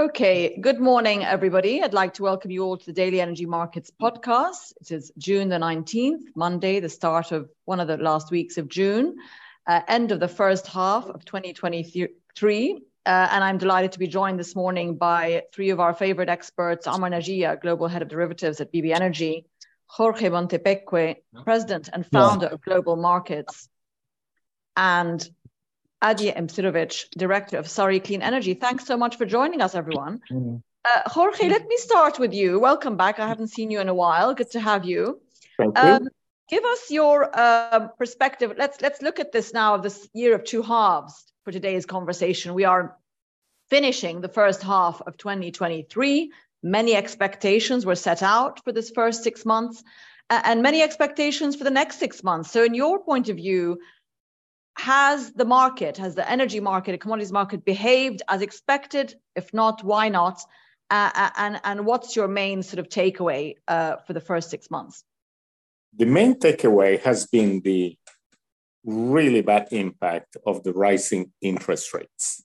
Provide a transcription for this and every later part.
Okay, good morning, everybody. I'd like to welcome you all to the Daily Energy Markets podcast. It is June the 19th, Monday, the start of one of the last weeks of June, uh, end of the first half of 2023. Uh, and I'm delighted to be joined this morning by three of our favorite experts Omar Najia, Global Head of Derivatives at BB Energy, Jorge Montepeque, President and founder of Global Markets, and Adi Imsirovic, Director of Surrey Clean Energy. Thanks so much for joining us, everyone. Mm-hmm. Uh, Jorge, let me start with you. Welcome back. I haven't seen you in a while. Good to have you. Thank you. Um, give us your uh, perspective. Let's let's look at this now. Of this year of two halves for today's conversation. We are finishing the first half of 2023. Many expectations were set out for this first six months, and many expectations for the next six months. So, in your point of view, has the market, has the energy market, the commodities market behaved as expected? If not, why not? Uh, uh, and, and what's your main sort of takeaway uh, for the first six months? The main takeaway has been the really bad impact of the rising interest rates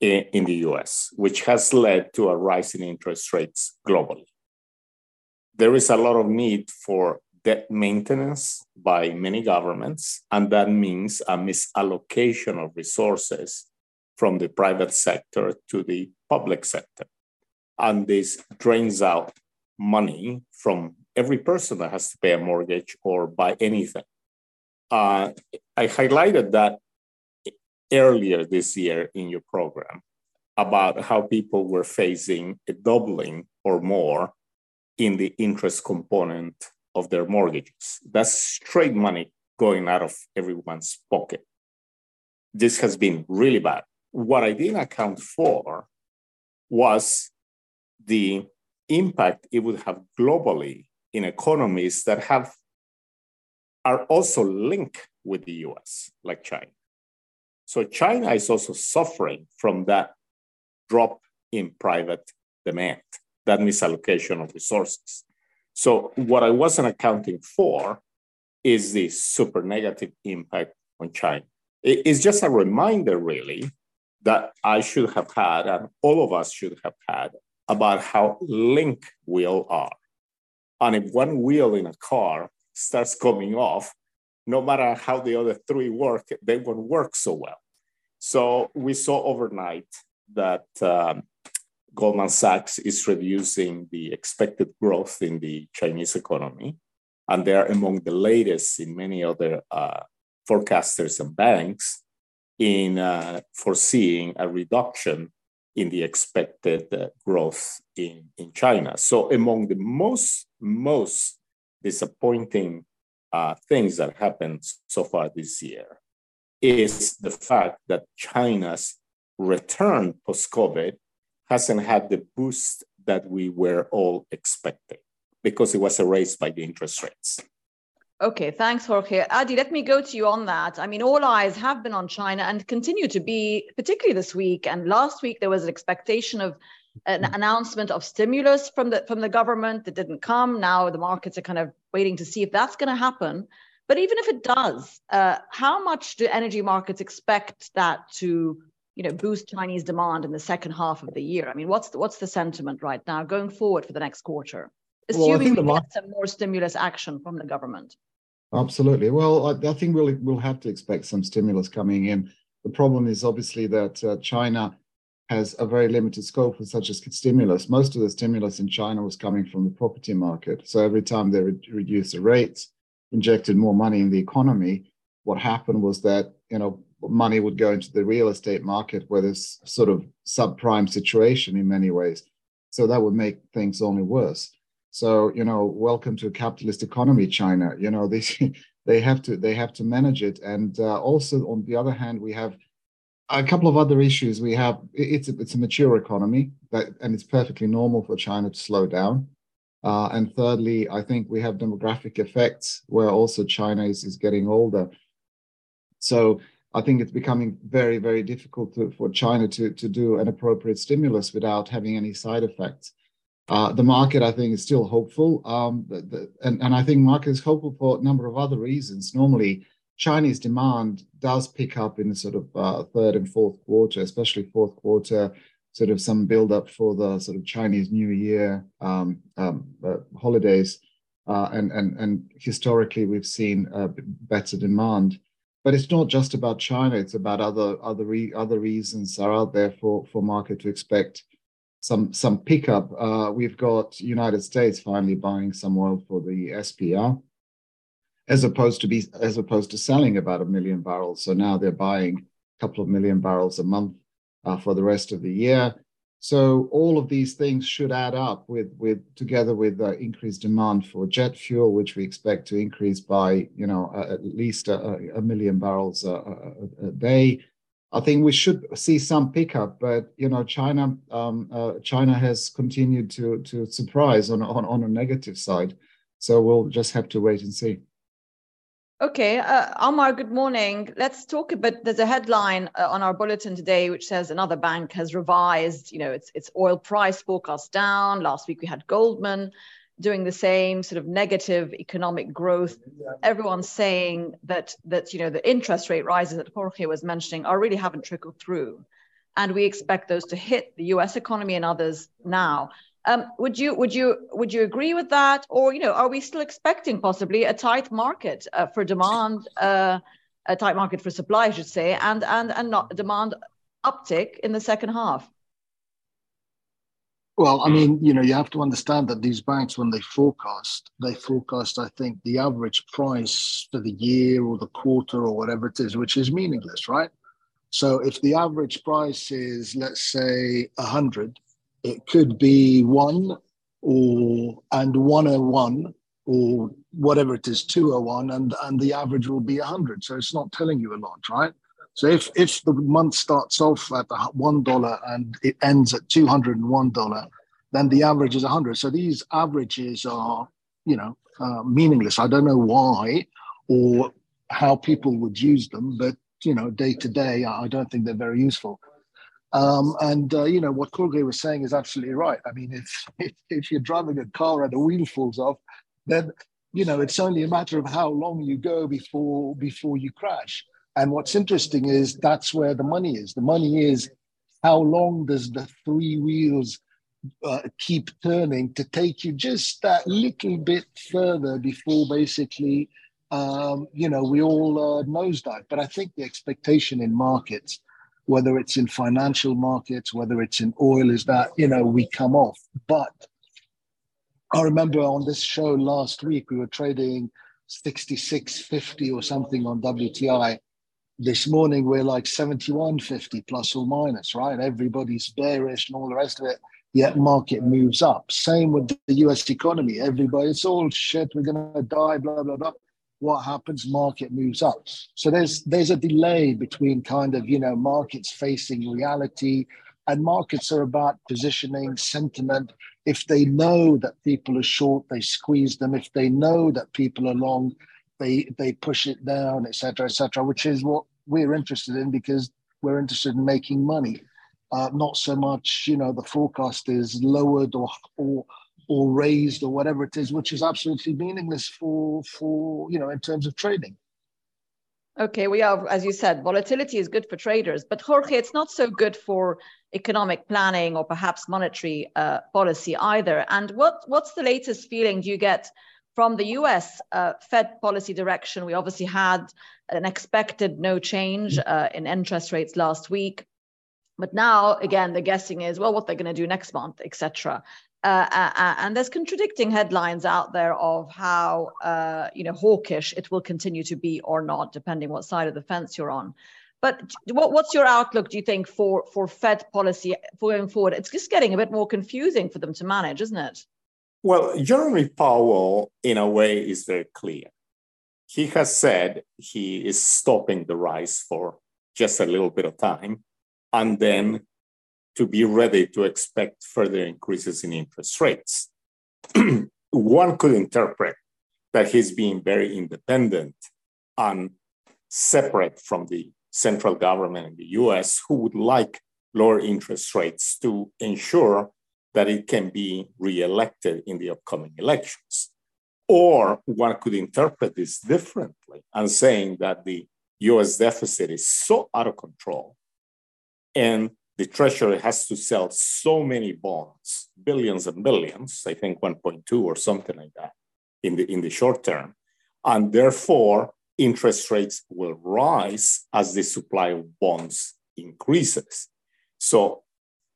in, in the US, which has led to a rise in interest rates globally. There is a lot of need for debt maintenance by many governments, and that means a misallocation of resources from the private sector to the public sector. And this drains out money from every person that has to pay a mortgage or buy anything. Uh, I highlighted that earlier this year in your program about how people were facing a doubling or more in the interest component of their mortgages. That's straight money going out of everyone's pocket. This has been really bad. What I didn't account for was the impact it would have globally in economies that have are also linked with the US, like China. So China is also suffering from that drop in private demand, that misallocation of resources. So what I wasn't accounting for is the super negative impact on China. It's just a reminder, really, that I should have had, and all of us should have had, about how linked we all are. And if one wheel in a car starts coming off, no matter how the other three work, they won't work so well. So we saw overnight that um, Goldman Sachs is reducing the expected growth in the Chinese economy. And they are among the latest in many other uh, forecasters and banks in uh, foreseeing a reduction in the expected uh, growth in, in China. So, among the most, most disappointing uh, things that happened so far this year is the fact that China's return post COVID hasn't had the boost that we were all expecting because it was erased by the interest rates. Okay, thanks, Jorge. Adi, let me go to you on that. I mean, all eyes have been on China and continue to be, particularly this week. And last week, there was an expectation of an announcement of stimulus from the from the government that didn't come. Now the markets are kind of waiting to see if that's going to happen. But even if it does, uh, how much do energy markets expect that to you know, boost Chinese demand in the second half of the year? I mean, what's the, what's the sentiment right now going forward for the next quarter, assuming well, we get some more stimulus action from the government? Absolutely. Well, I, I, think we'll we'll have to expect some stimulus coming in. The problem is obviously that uh, China has a very limited scope for such a stimulus. Most of the stimulus in China was coming from the property market. So every time they re- reduced the rates, injected more money in the economy, what happened was that you know money would go into the real estate market where there's sort of subprime situation in many ways. So that would make things only worse. So, you know, welcome to a capitalist economy, China. You know, they, they have to they have to manage it. And uh, also, on the other hand, we have a couple of other issues. We have it's a, it's a mature economy, that, and it's perfectly normal for China to slow down. Uh, and thirdly, I think we have demographic effects where also China is, is getting older. So I think it's becoming very, very difficult to, for China to, to do an appropriate stimulus without having any side effects. Uh, the market, I think, is still hopeful. Um, the, the, and, and I think market is hopeful for a number of other reasons. Normally, Chinese demand does pick up in the sort of uh, third and fourth quarter, especially fourth quarter, sort of some build up for the sort of Chinese New Year um, um, uh, holidays. Uh, and, and, and historically, we've seen uh, better demand. But it's not just about China, it's about other, other, re- other reasons are out there for, for market to expect some, some pickup. Uh, we've got United States finally buying some oil for the SPR as opposed to be as opposed to selling about a million barrels. So now they're buying a couple of million barrels a month uh, for the rest of the year. So all of these things should add up with, with together with uh, increased demand for jet fuel, which we expect to increase by you know uh, at least a, a million barrels a, a, a, day. I think we should see some pickup, but you know China um, uh, China has continued to to surprise on, on on a negative side, so we'll just have to wait and see. Okay, uh, Omar, good morning. Let's talk a bit. There's a headline uh, on our bulletin today which says another bank has revised, you know, its its oil price forecast down. Last week we had Goldman doing the same sort of negative economic growth. Everyone's saying that that you know the interest rate rises that Jorge was mentioning are really haven't trickled through, and we expect those to hit the U.S. economy and others now. Um, would you would you would you agree with that, or you know, are we still expecting possibly a tight market uh, for demand, uh, a tight market for supply, I should say, and and and not demand uptick in the second half? Well, I mean, you know, you have to understand that these banks, when they forecast, they forecast, I think, the average price for the year or the quarter or whatever it is, which is meaningless, right? So if the average price is, let's say, 100, it could be one or and 101 or whatever it is 201 and and the average will be 100 so it's not telling you a lot right? So if if the month starts off at one dollar and it ends at 201 dollar then the average is 100 so these averages are you know uh, meaningless. I don't know why or how people would use them but you know day to day i don't think they're very useful um, and uh, you know what Jorge was saying is absolutely right. I mean, if, if if you're driving a car and a wheel falls off, then you know it's only a matter of how long you go before before you crash. And what's interesting is that's where the money is. The money is how long does the three wheels uh, keep turning to take you just that little bit further before basically, um, you know, we all uh, nosedive. But I think the expectation in markets whether it's in financial markets, whether it's in oil, is that, you know, we come off. But I remember on this show last week, we were trading 66.50 or something on WTI. This morning, we're like 71.50 plus or minus, right? Everybody's bearish and all the rest of it. Yet market moves up. Same with the US economy. Everybody, it's all shit. We're going to die, blah, blah, blah what happens market moves up. So there's there's a delay between kind of you know markets facing reality and markets are about positioning sentiment. If they know that people are short they squeeze them. If they know that people are long they they push it down etc etc which is what we're interested in because we're interested in making money. Uh, not so much you know the forecast is lowered or or or raised or whatever it is, which is absolutely meaningless for for you know in terms of trading. Okay, we are, as you said, volatility is good for traders, but Jorge, it's not so good for economic planning or perhaps monetary uh, policy either. And what what's the latest feeling do you get from the U.S. Uh, Fed policy direction? We obviously had an expected no change uh, in interest rates last week. But now, again, the guessing is, well, what they're going to do next month, etc. Uh, uh, uh, and there's contradicting headlines out there of how uh, you know hawkish it will continue to be or not, depending what side of the fence you're on. But what, what's your outlook? Do you think for for Fed policy going forward? It's just getting a bit more confusing for them to manage, isn't it? Well, Jeremy Powell, in a way, is very clear. He has said he is stopping the rise for just a little bit of time, and then to be ready to expect further increases in interest rates. One could interpret that he's being very independent and separate from the central government in the US, who would like lower interest rates to ensure that it can be reelected in the upcoming elections. Or one could interpret this differently and saying that the US deficit is so out of control and the Treasury has to sell so many bonds, billions and billions, I think 1.2 or something like that in the, in the short term. And therefore, interest rates will rise as the supply of bonds increases. So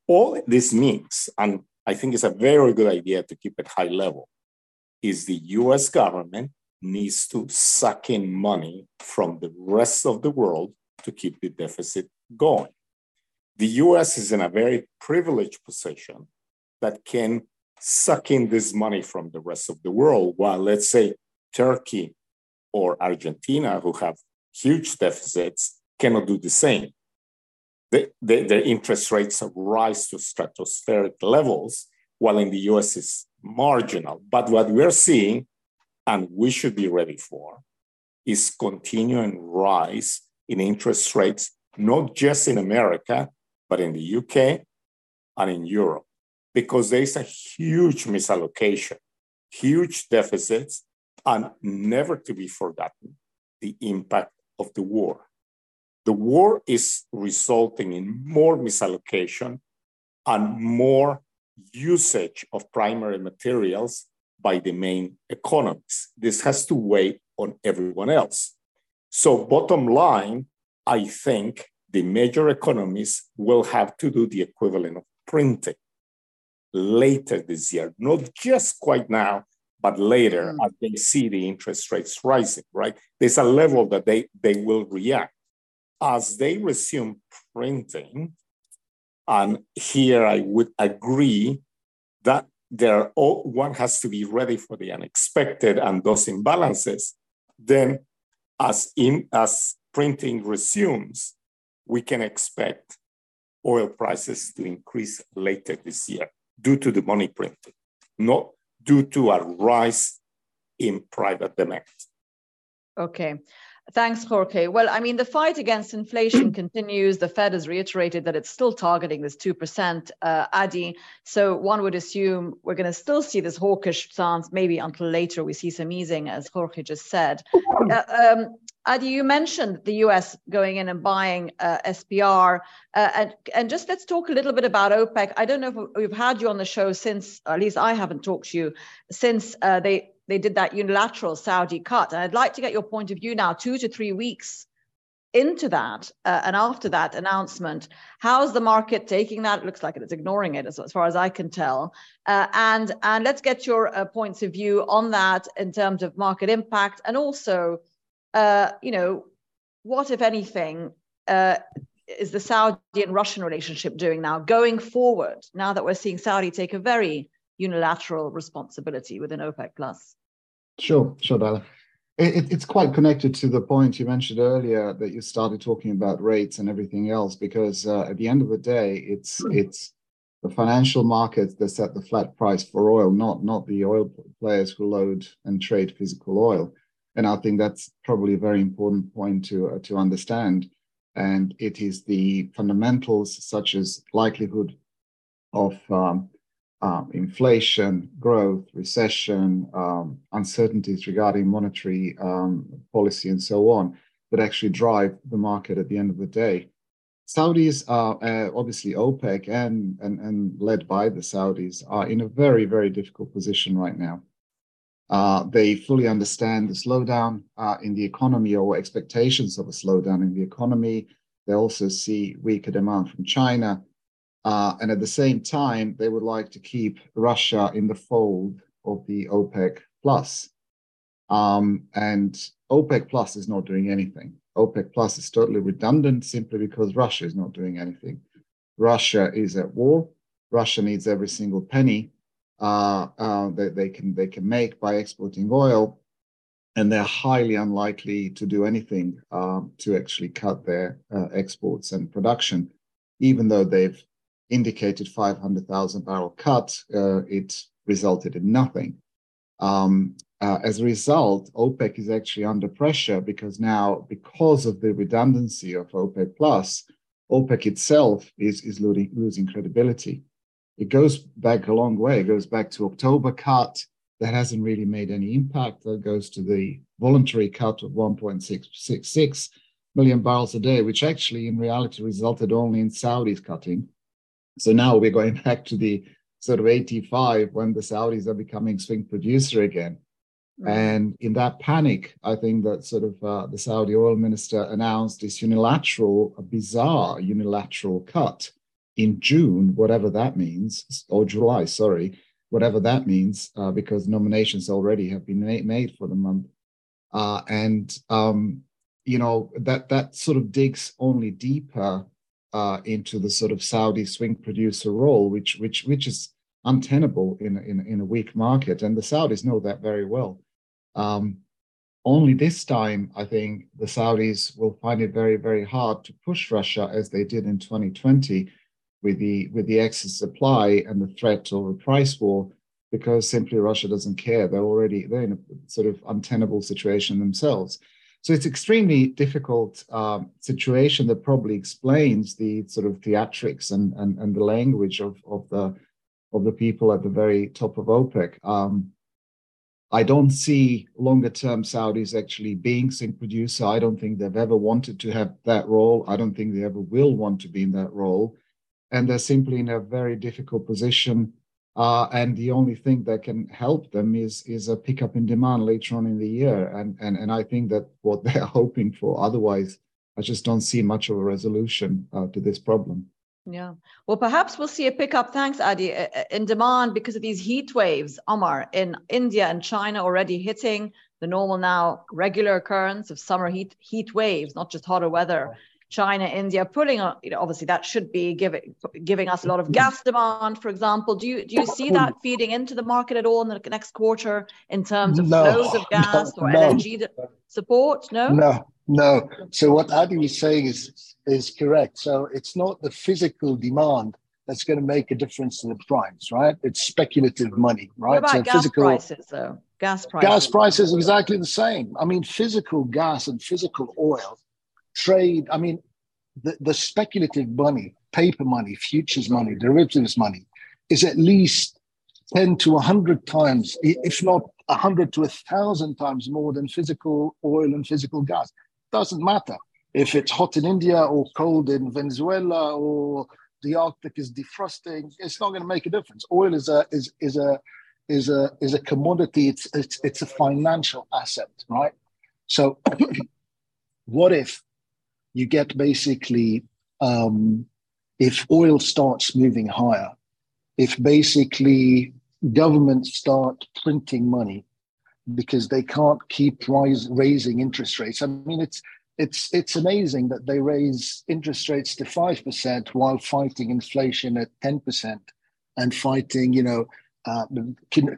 all this means, and I think it's a very good idea to keep it high level, is the US government needs to suck in money from the rest of the world to keep the deficit going. The US is in a very privileged position that can suck in this money from the rest of the world, while let's say Turkey or Argentina, who have huge deficits, cannot do the same. The, the, their interest rates have rise to stratospheric levels, while in the US is marginal. But what we're seeing, and we should be ready for, is continuing rise in interest rates, not just in America, but in the UK and in Europe, because there's a huge misallocation, huge deficits, and never to be forgotten, the impact of the war. The war is resulting in more misallocation and more usage of primary materials by the main economies. This has to weigh on everyone else. So, bottom line, I think the major economies will have to do the equivalent of printing later this year, not just quite now, but later mm. as they see the interest rates rising, right? There's a level that they, they will react. As they resume printing, and here I would agree that there all, one has to be ready for the unexpected and those imbalances. Then, as in as printing resumes, we can expect oil prices to increase later this year due to the money printing, not due to a rise in private demand. Okay. Thanks, Jorge. Well, I mean, the fight against inflation continues. The Fed has reiterated that it's still targeting this 2% uh, Adi. So one would assume we're going to still see this hawkish stance, maybe until later we see some easing, as Jorge just said. Uh, um, Adi, you mentioned the US going in and buying uh, SPR. Uh, and, and just let's talk a little bit about OPEC. I don't know if we've had you on the show since, at least I haven't talked to you, since uh, they, they did that unilateral Saudi cut. And I'd like to get your point of view now, two to three weeks into that uh, and after that announcement. How's the market taking that? It looks like it's ignoring it as, as far as I can tell. Uh, and, and let's get your uh, points of view on that in terms of market impact and also uh, you know, what, if anything, uh, is the Saudi and Russian relationship doing now going forward, now that we're seeing Saudi take a very unilateral responsibility within OPEC Plus? Sure, sure, Dyala. It, it's quite connected to the point you mentioned earlier that you started talking about rates and everything else, because uh, at the end of the day, it's mm. it's the financial markets that set the flat price for oil, not not the oil players who load and trade physical oil. And I think that's probably a very important point to, uh, to understand. And it is the fundamentals such as likelihood of um, uh, inflation, growth, recession, um, uncertainties regarding monetary um, policy, and so on, that actually drive the market at the end of the day. Saudis are uh, obviously OPEC and, and, and led by the Saudis are in a very, very difficult position right now. Uh, they fully understand the slowdown uh, in the economy or expectations of a slowdown in the economy. They also see weaker demand from China. Uh, and at the same time, they would like to keep Russia in the fold of the OPEC plus. Um, and OPEC plus is not doing anything. OPEC plus is totally redundant simply because Russia is not doing anything. Russia is at war. Russia needs every single penny uh, uh, that they can they can make by exporting oil, and they're highly unlikely to do anything um, to actually cut their uh, exports and production, even though they've indicated 500,000 barrel cut. Uh, it resulted in nothing. Um, as a result, OPEC is actually under pressure because now, because of the redundancy of OPEC plus, OPEC itself is is losing, losing credibility it goes back a long way. It goes back to October cut. That hasn't really made any impact. That goes to the voluntary cut of 1.666. million barrels a day, which actually in reality resulted only in Saudis cutting. So now we're going back to the sort of 85 when the Saudis are becoming swing producer again. And in that panic, I think that sort of uh, the Saudi oil minister announced this unilateral, a bizarre unilateral cut in June, whatever that means, or July, sorry, whatever that means, uh, because nominations already have been made for the month. Uh, and um, you know that that sort of digs only deeper uh, into the sort of Saudi swing producer role, which which which is untenable in in, in a weak market, and the Saudis know that very well. Um, only this time, I think the Saudis will find it very very hard to push Russia as they did in 2020 with the with the excess supply and the threat of a price war because simply Russia doesn't care. They're already they're in a sort of untenable situation themselves. So it's extremely difficult um, situation that probably explains the sort of theatrics and, and, and the language of, of the of the people at the very top of OPEC. Um, I don't see longer term Saudis actually being swing producer. I don't think they've ever wanted to have that role. I don't think they ever will want to be in that role. And they're simply in a very difficult position uh, and the only thing that can help them is is a pickup in demand later on in the year. And and and I think that what they're hoping for. Otherwise, I just don't see much of a resolution uh, to this problem. Yeah. Well, perhaps we'll see a pickup, thanks, Adi, in demand because of these heat waves, Omar, in India and China already hitting the normal now regular occurrence of summer heat heat waves, not just hotter weather. China, India, pulling on, you know, obviously that should be giving giving us a lot of gas demand, for example. Do you do you see that feeding into the market at all in the next quarter in terms of no, flows of gas no, or no. LNG support? No, no, no. So what Adi is saying is is correct. So it's not the physical demand that's going to make a difference to the price, right? It's speculative money, right? So gas physical, prices, though? Gas prices. Gas prices exactly the same. I mean, physical gas and physical oil trade. I mean, the, the speculative money, paper money, futures money, derivatives money is at least 10 to 100 times, if not 100 to 1,000 times more than physical oil and physical gas. Doesn't matter if it's hot in India or cold in Venezuela or the Arctic is defrosting. It's not going to make a difference. Oil is a is is a is a is a commodity. It's it's it's a financial asset, right? So, what if you get basically um, if oil starts moving higher, if basically governments start printing money because they can't keep rise, raising interest rates. I mean, it's it's it's amazing that they raise interest rates to five percent while fighting inflation at ten percent and fighting, you know, uh,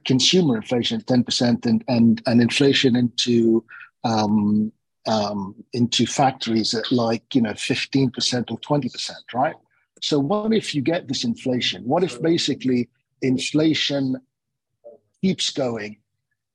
consumer inflation at ten percent and and and inflation into um, um, into factories at like you know 15% or 20% right? So what if you get this inflation? What if basically inflation keeps going?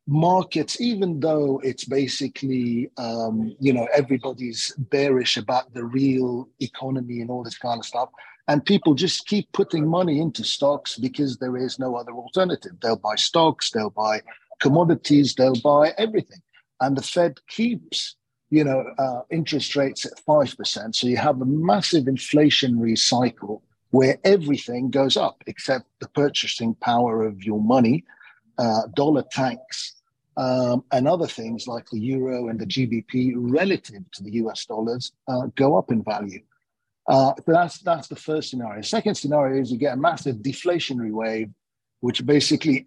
Markets even though it's basically um, you know everybody's bearish about the real economy and all this kind of stuff and people just keep putting money into stocks because there is no other alternative. They'll buy stocks they'll buy commodities they'll buy everything. And the fed keeps you know, uh, interest rates at 5%. So you have a massive inflationary cycle where everything goes up except the purchasing power of your money, uh, dollar tanks, um, and other things like the euro and the GBP relative to the US dollars uh, go up in value. Uh, but that's that's the first scenario. Second scenario is you get a massive deflationary wave, which basically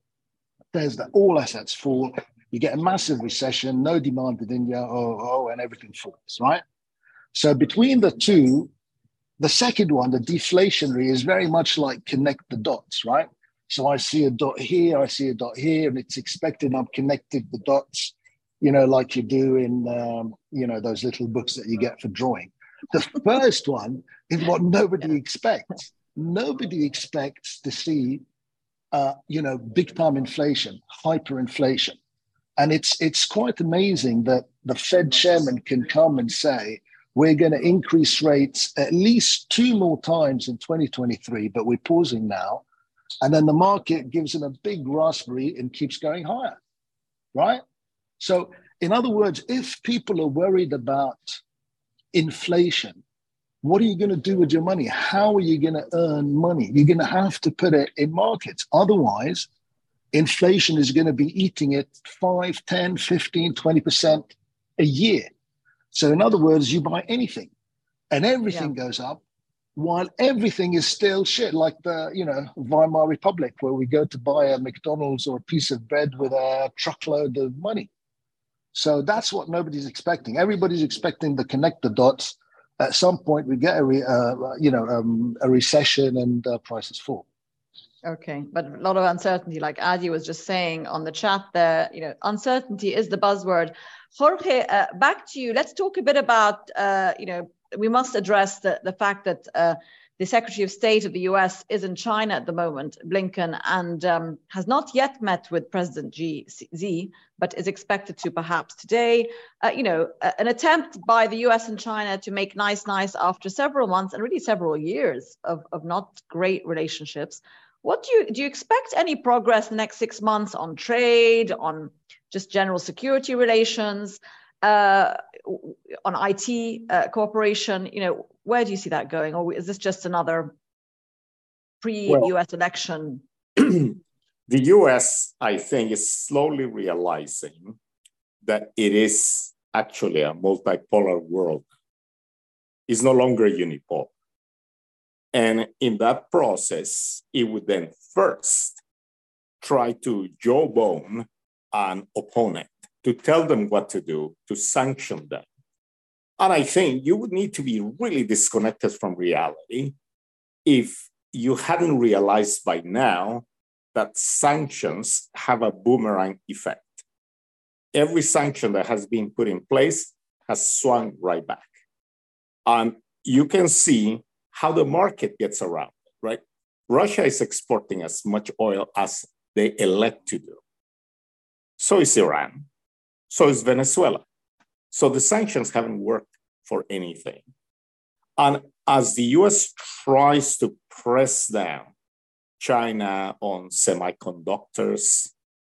says that all assets fall you get a massive recession, no demand in India, oh, oh, and everything falls, right? So between the two, the second one, the deflationary, is very much like connect the dots, right? So I see a dot here, I see a dot here, and it's expected I've connected the dots, you know, like you do in, um, you know, those little books that you get for drawing. The first one is what nobody expects. Nobody expects to see, uh, you know, big time inflation, hyperinflation. And it's it's quite amazing that the Fed chairman can come and say, we're going to increase rates at least two more times in 2023, but we're pausing now. And then the market gives him a big raspberry and keeps going higher, right? So, in other words, if people are worried about inflation, what are you going to do with your money? How are you going to earn money? You're going to have to put it in markets. Otherwise, inflation is going to be eating it 5, 10, 15, 20% a year. So, in other words, you buy anything and everything yeah. goes up while everything is still shit, like the you know Weimar Republic, where we go to buy a McDonald's or a piece of bread with a truckload of money. So that's what nobody's expecting. Everybody's expecting to connect the dots. At some point, we get a re, uh, you know um, a recession and uh, prices fall. Okay, but a lot of uncertainty, like Adi was just saying on the chat there, you know, uncertainty is the buzzword. Jorge, uh, back to you. Let's talk a bit about, uh, you know, we must address the, the fact that uh, the Secretary of State of the US is in China at the moment, Blinken, and um, has not yet met with President Xi, but is expected to perhaps today. Uh, you know, an attempt by the US and China to make nice, nice after several months and really several years of, of not great relationships. What do you do? You expect any progress in the next six months on trade, on just general security relations? uh, on IT uh, cooperation? You know, where do you see that going, or is this just another pre-US well, election? the US, I think, is slowly realizing that it is actually a multipolar world. It's no longer unipolar. And in that process, it would then first try to jawbone an opponent to tell them what to do, to sanction them. And I think you would need to be really disconnected from reality if you hadn't realized by now that sanctions have a boomerang effect. Every sanction that has been put in place has swung right back. And you can see how the market gets around it, right? Russia is exporting as much oil as they elect to do. So is Iran. So is Venezuela. So the sanctions haven't worked for anything. And as the US tries to press down China on semiconductors,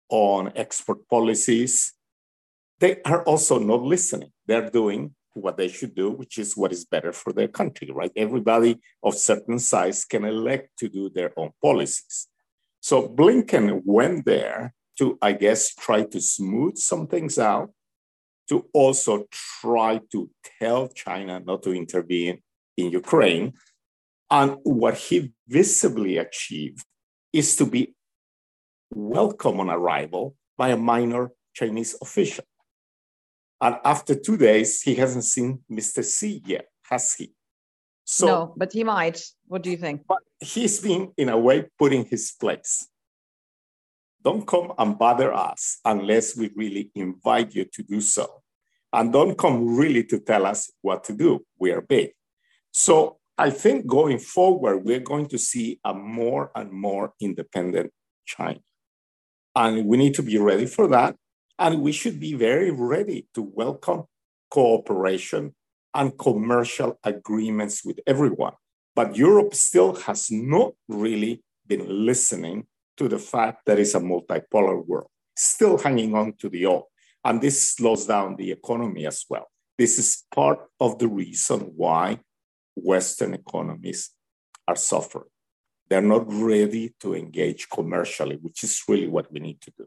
on export policies, they are also not listening. They're doing what they should do, which is what is better for their country, right? Everybody of certain size can elect to do their own policies. So Blinken went there to, I guess, try to smooth some things out, to also try to tell China not to intervene in Ukraine. And what he visibly achieved is to be welcome on arrival by a minor Chinese official. And after two days, he hasn't seen Mr. Xi yet, has he? So, no, but he might. What do you think? But he's been, in a way, put in his place. Don't come and bother us unless we really invite you to do so. And don't come really to tell us what to do. We are big. So I think going forward, we're going to see a more and more independent China. And we need to be ready for that. And we should be very ready to welcome cooperation and commercial agreements with everyone. But Europe still has not really been listening to the fact that it's a multipolar world, still hanging on to the old. And this slows down the economy as well. This is part of the reason why Western economies are suffering. They're not ready to engage commercially, which is really what we need to do.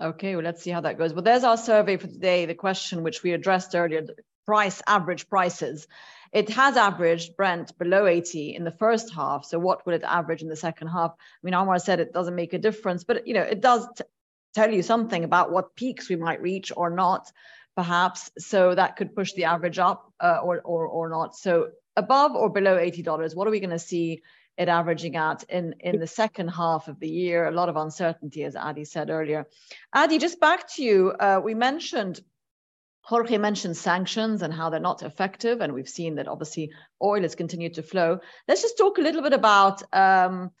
Okay, well, let's see how that goes. Well, there's our survey for today. The question which we addressed earlier price, average prices. It has averaged Brent below 80 in the first half. So what will it average in the second half? I mean, Omar said it doesn't make a difference, but you know, it does tell you something about what peaks we might reach or not, perhaps. So that could push the average up uh, or, or, or not. So above or below $80, what are we going to see it averaging at in, in the second half of the year? A lot of uncertainty, as Adi said earlier. Adi, just back to you. Uh, we mentioned Jorge mentioned sanctions and how they're not effective, and we've seen that obviously oil has continued to flow. Let's just talk a little bit about um,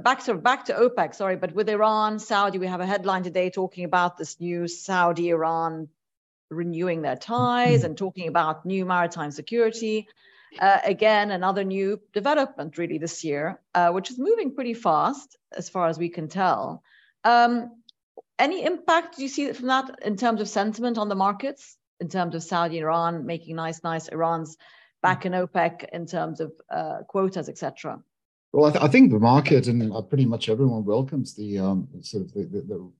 back to back to OPEC. Sorry, but with Iran, Saudi, we have a headline today talking about this new Saudi-Iran renewing their ties and talking about new maritime security. Uh, again, another new development really this year, uh, which is moving pretty fast as far as we can tell. Um, any impact do you see from that in terms of sentiment on the markets? in terms of Saudi Iran making nice, nice. Iran's back in OPEC in terms of uh, quotas, etc. Well, I, th- I, think the market and uh, pretty much everyone welcomes the um, sort of the, the, the,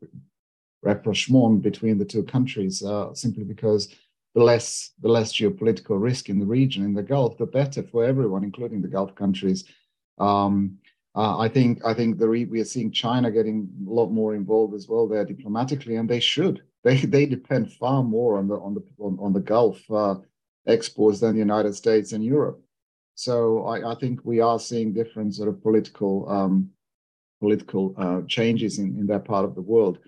rapprochement between the two countries, uh, simply because the less the less geopolitical risk in the region in the Gulf, the better for everyone, including the Gulf countries. Um, uh, I think I think re- we are seeing China getting a lot more involved as well there diplomatically, and they should. They they depend far more on the on the on, on the Gulf uh, exports than the United States and Europe. So I, I think we are seeing different sort of political um, political uh, changes in, in that part of the world.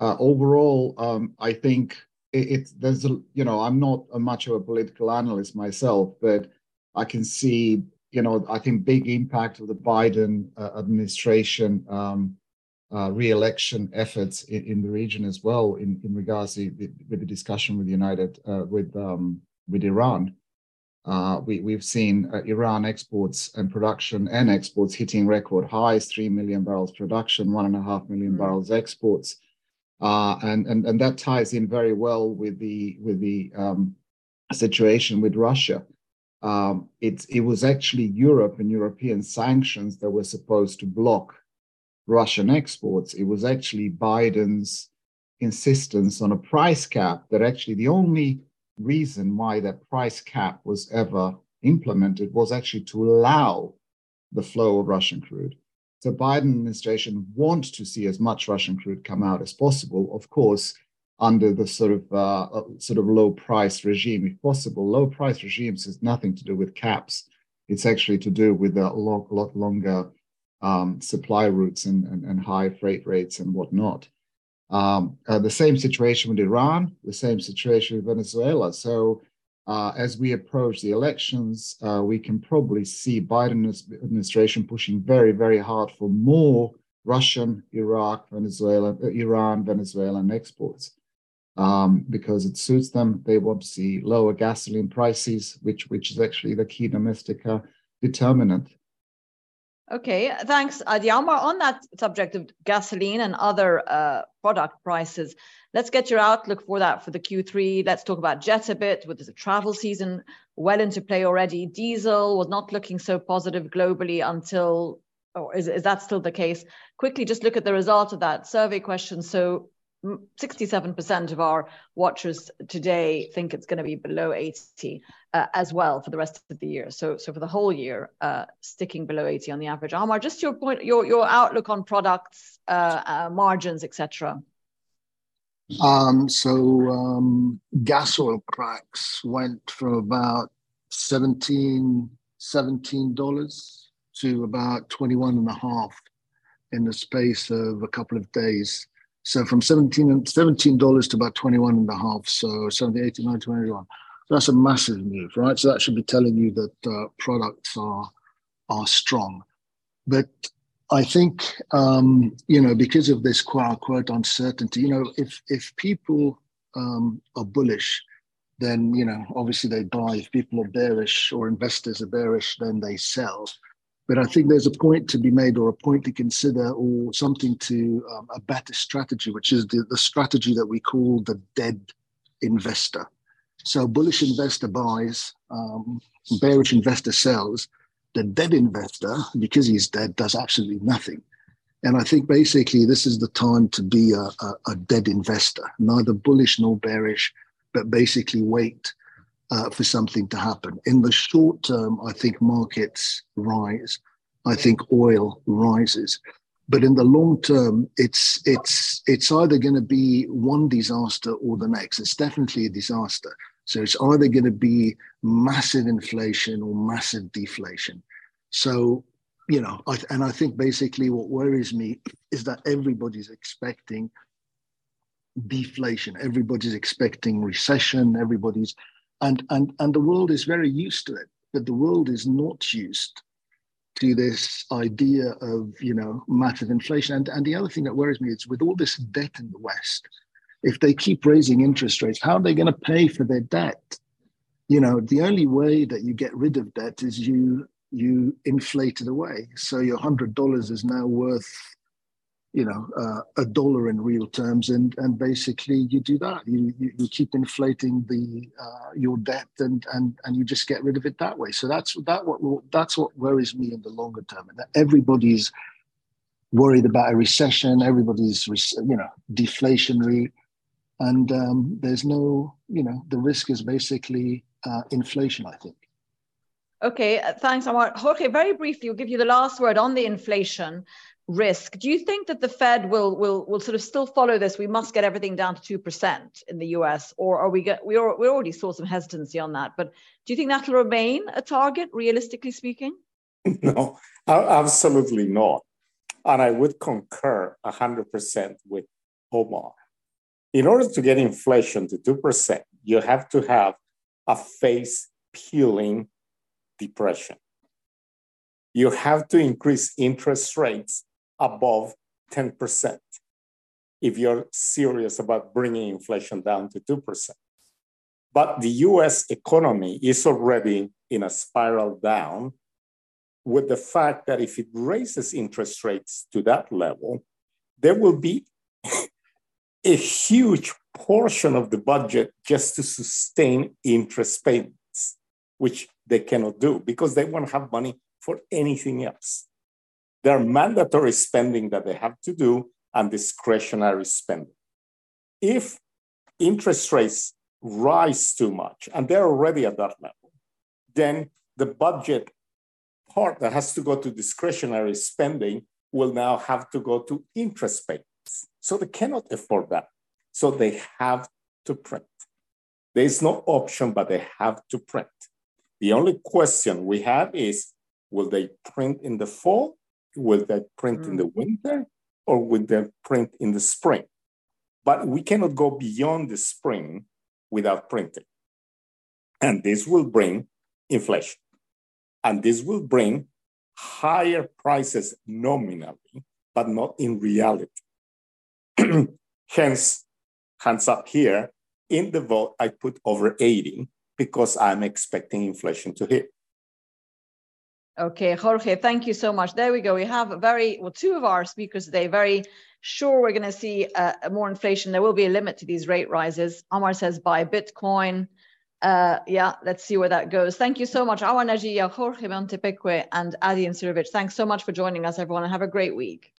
Uh, overall, um, I think it, it's there's a you know I'm not a much of a political analyst myself, but I can see you know I think big impact of the Biden uh, administration um, uh, re-election efforts in, in, the region as well in, in regards to the, with the discussion with United uh, with um, with Iran. Uh, we, we've seen uh, Iran exports and production and exports hitting record highs, 3 million barrels production, 1.5 million mm. barrels exports. Uh, and, and, and that ties in very well with the, with the um, situation with Russia. Um, it, it was actually Europe and European sanctions that were supposed to block Russian exports. It was actually Biden's insistence on a price cap that actually the only reason why that price cap was ever implemented was actually to allow the flow of Russian crude. The Biden administration wants to see as much Russian crude come out as possible, of course, under the sort of uh, uh, sort of low price regime, if possible. Low price regimes has nothing to do with caps. It's actually to do with a lot, lot longer um, supply routes and, and, and high freight rates and whatnot. Um, uh, the same situation with Iran, the same situation with Venezuela. So uh, as we approach the elections, uh, we can probably see Biden administration pushing very, very hard for more Russian, Iraq, Venezuela, uh, Iran, Venezuelan exports um, because it suits them. They want to see lower gasoline prices, which which is actually the key domestic uh, determinant. Okay, thanks, Adi, Omar. On that subject of gasoline and other uh, product prices, let's get your outlook for that for the Q3. Let's talk about jet a bit, with the travel season well into play already. Diesel was not looking so positive globally until, or is, is that still the case? Quickly, just look at the result of that survey question. So 67% of our watchers today think it's going to be below 80 uh, as well for the rest of the year. So, so for the whole year, uh, sticking below 80 on the average. Omar, just your point, your your outlook on products, uh, uh margins, etc. Um, so um, gas oil cracks went from about 17 dollars to about 21 and a half in the space of a couple of days. So from 17 $17 to about 21 and a half. So 17, 18, 19, 21. So that's a massive move, right? So that should be telling you that uh, products are are strong. But I think um, you know because of this quote unquote uncertainty, you know, if if people um, are bullish, then you know obviously they buy. If people are bearish or investors are bearish, then they sell. But I think there's a point to be made or a point to consider or something to um, a better strategy, which is the, the strategy that we call the dead investor. So bullish investor buys, um, bearish investor sells. The dead investor, because he's dead, does absolutely nothing. And I think basically this is the time to be a, a, a dead investor, neither bullish nor bearish, but basically wait uh, for something to happen. In the short term, I think markets rise. I think oil rises. But in the long term, it's it's it's either going to be one disaster or the next. It's definitely a disaster. So it's either going to be massive inflation or massive deflation. So you know, I, and I think basically what worries me is that everybody's expecting deflation. Everybody's expecting recession. Everybody's and and and the world is very used to it but the world is not used to this idea of you know massive inflation. And and the other thing that worries me is with all this debt in the west if they keep raising interest rates how are they going to pay for their debt? You know the only way that you get rid of debt is you you inflate it away. So your hundred dollars is now worth you know, uh, a dollar in real terms, and and basically you do that. You you, you keep inflating the uh, your debt, and and and you just get rid of it that way. So that's that what that's what worries me in the longer term, and that everybody's worried about a recession. Everybody's you know deflationary, and um, there's no you know the risk is basically uh, inflation. I think. Okay, uh, thanks, Omar. Jorge, very briefly, we'll give you the last word on the inflation risk. Do you think that the Fed will will will sort of still follow this? We must get everything down to two percent in the U.S., or are we get we are, we already saw some hesitancy on that. But do you think that will remain a target, realistically speaking? No, absolutely not. And I would concur hundred percent with Omar. In order to get inflation to two percent, you have to have a face peeling depression. You have to increase interest rates above 10% if you're serious about bringing inflation down to 2%. But the US economy is already in a spiral down with the fact that if it raises interest rates to that level, there will be a huge portion of the budget just to sustain interest payments, which they cannot do because they won't have money for anything else. There are mandatory spending that they have to do and discretionary spending. If interest rates rise too much, and they're already at that level, then the budget part that has to go to discretionary spending will now have to go to interest payments. So they cannot afford that. So they have to print. There is no option, but they have to print. The only question we have is will they print in the fall Will they print mm. in the winter or will they print in the spring? But we cannot go beyond the spring without printing. And this will bring inflation. And this will bring higher prices nominally, but not in reality. Hence, hands up here, in the vote, I put over 80 because I'm expecting inflation to hit. Okay, Jorge, thank you so much. There we go. We have very, well, two of our speakers today, very sure we're going to see uh, more inflation. There will be a limit to these rate rises. Omar says buy Bitcoin. Uh, yeah, let's see where that goes. Thank you so much. Omar Najia, Jorge Montepeque, and Adi Imsirovic. Thanks so much for joining us, everyone, and have a great week.